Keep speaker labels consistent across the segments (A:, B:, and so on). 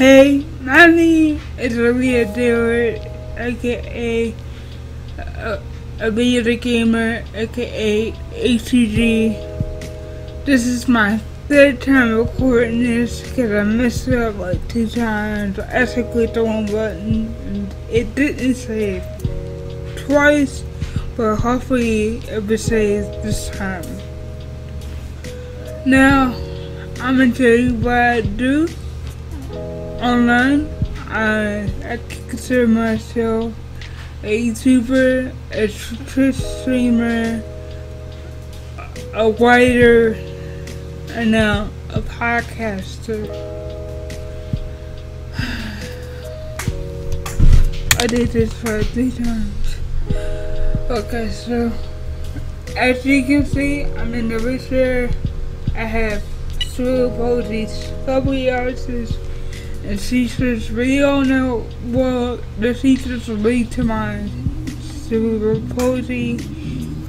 A: Hey, my name is Olivia Dillard, aka uh, a video gamer, aka ATG. This is my third time recording this because I messed it up like two times. I clicked the wrong button and it didn't save twice, but hopefully it will save this time. Now, I'm gonna tell you what I do online. I, I consider myself a YouTuber, a Twitch streamer, a writer, and now a podcaster. I did this for three times. Okay, so as you can see, I'm in the wheelchair. I have two apologies, discovery artists, and teachers. We all know what the teachers lead to my cerebral palsy,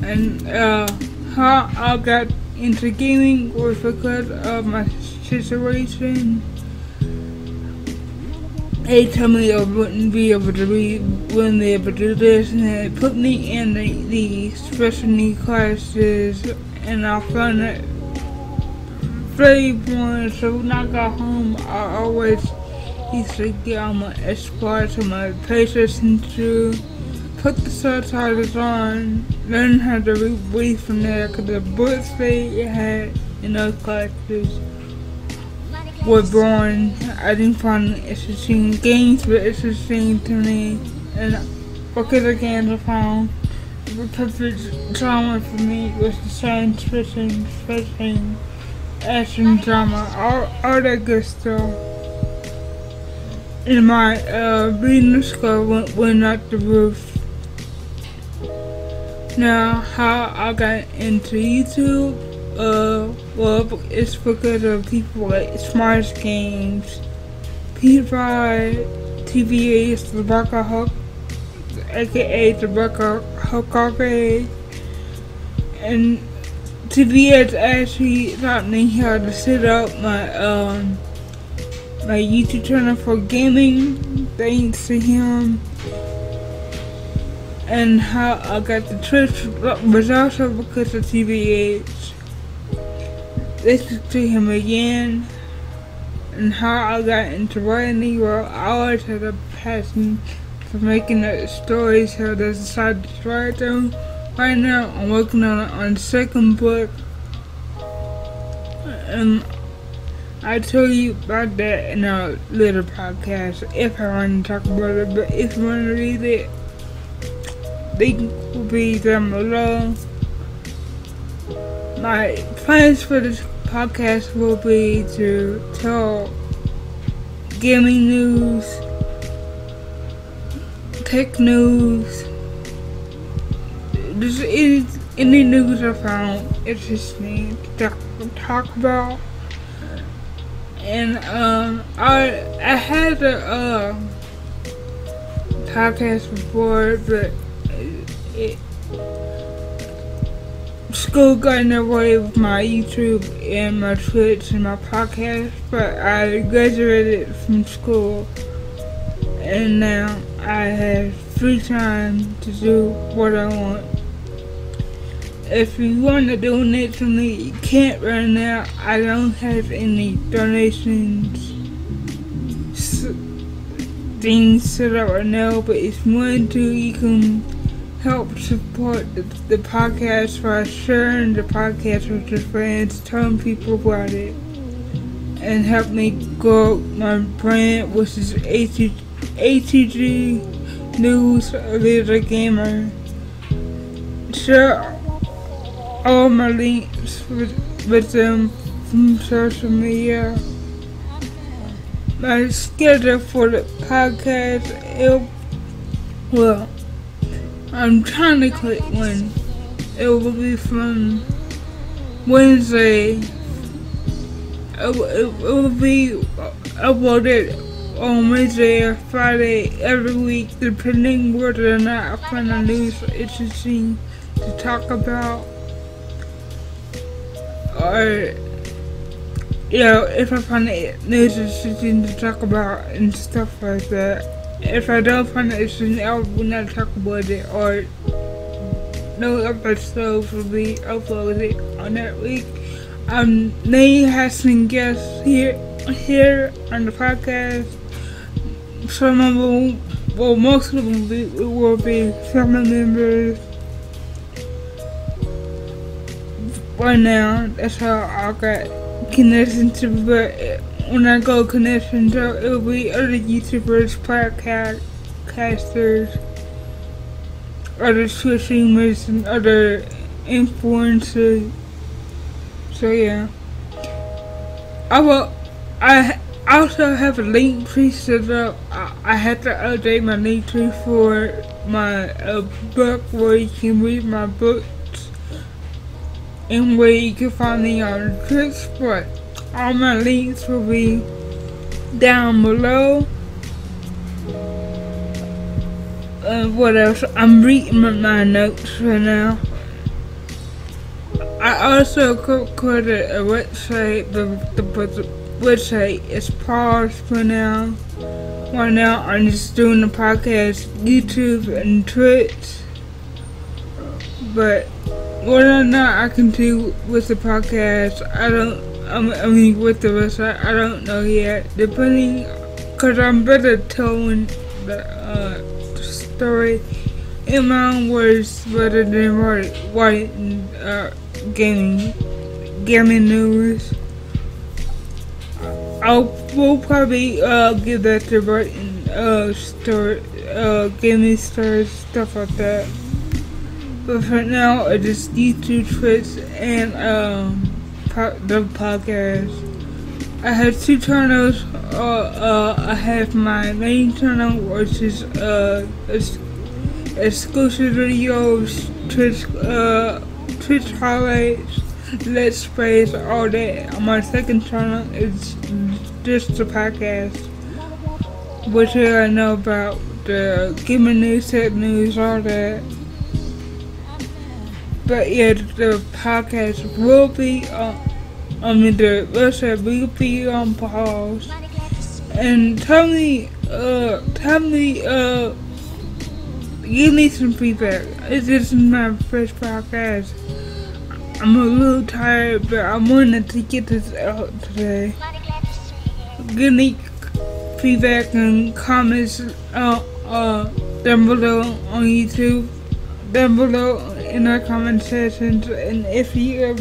A: and uh, how I got into gaming was because of my situation. They told me I wouldn't be able to read, wouldn't be able to do this, and they put me in the, the special need classes, and I found it very boring. So when I got home, I always used to get on my Xbox or my PlayStation 2, put the subtitles on, learn how to read from there, because the books they had in those classes were boring. I didn't find interesting. Games were interesting to me, and because of games I found the perfect drama for me was the science fiction, fiction action drama, all, all that good stuff. And my uh, reading score went, went out the roof. Now, how I got into YouTube, uh, well, it's because of people like Smart Games, PewDiePie, TVA's Rebecca Hook, aka the Rebecca Hook Arcade, and TVS actually taught me how to set up my um my YouTube channel for gaming thanks to him and how I got the Twitch was also because of TVH. This is to him again and how I got into writing where I always had a passion for making up stories so I decided to write them. Right now, I'm working on on second book, and I tell you about that in a later podcast if I want to talk about it. But if you want to read it, they will be down below. My plans for this podcast will be to tell gaming news, tech news there's any, any news I found interesting to talk about. And um, I I had a uh, podcast before, but it, school got in the way of my YouTube and my Twitch and my podcast. But I graduated from school, and now I have free time to do what I want if you want to donate to me, you can't right now. I don't have any donations things set up right now, but if you want to, you can help support the, podcast by sharing the podcast with your friends, telling people about it, and help me grow my brand, which is ATG News Leader Gamer. Share all my links with, with them from social media. My schedule for the podcast, it, well, I'm trying to click when it will be from Wednesday. It, it, it will be uploaded on Wednesday or Friday every week, depending whether or not I find a news interesting to talk about or you know, if I find it news interesting to talk about and stuff like that. If I don't find it interesting, I will not talk about it or no episodes will be uploaded on that week. Um, Nate has some guests here here on the podcast. Some of them, well, most of them will be, will be family members. Right now, that's how I got connections to, but when I go connections, it will be other YouTubers, podcasters, other streamers, and other influencers. So yeah, I will. I also have a link tree set up. I, I had to update my link tree for my uh, book where you can read my books and where you can find me on. But all my links will be down below. Uh, what else? I'm reading my notes right now. I also created a website, but the, the website is paused for now. Right now, I'm just doing the podcast, YouTube, and Twitch. But what or not I can do with the podcast, I don't. I mean, with the website, I don't know yet. Depending, cause I'm better telling the, uh, story in my own words rather than writing uh, gaming gaming news. I'll we'll probably uh give that to writing uh uh gaming stories stuff like that. But for now, I just these two Twitch, and um the podcast. I have two channels. Uh, uh, I have my main channel, which is uh exclusive videos, Twitch uh Twitch highlights let's plays all day. My second channel is just the podcast, which I know about the gaming news, tech news, all that. But yeah, the podcast will be on. I mean, the website will be on pause. And tell me, uh, tell me, uh, give me some feedback. This is my first podcast. I'm a little tired, but I wanted to get this out today. Give me feedback and comments uh, uh, down below on YouTube, down below in our comment sections. And if you are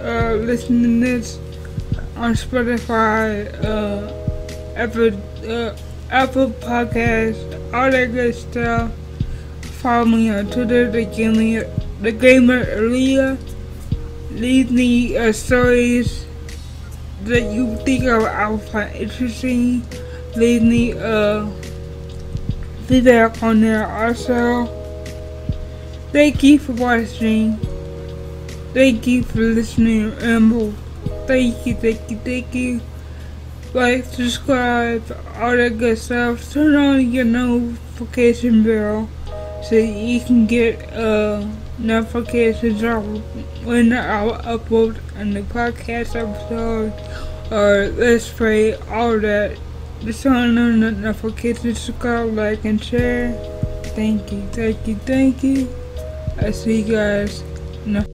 A: uh, listening this on Spotify, uh, Apple, uh, Apple Podcast, all that good stuff, follow me on Twitter, the gamer, the gamer Aaliyah leave me uh, stories that you think I will find interesting. Leave me uh, feedback on there also. Thank you for watching. Thank you for listening. And thank you, thank you, thank you. Like, subscribe, all that good stuff. Turn on your notification bell so you can get uh notifications when I upload a new podcast episode or let's play all that. Just turn on the notifications, subscribe, like, and share. Thank you, thank you, thank you. I see you guys.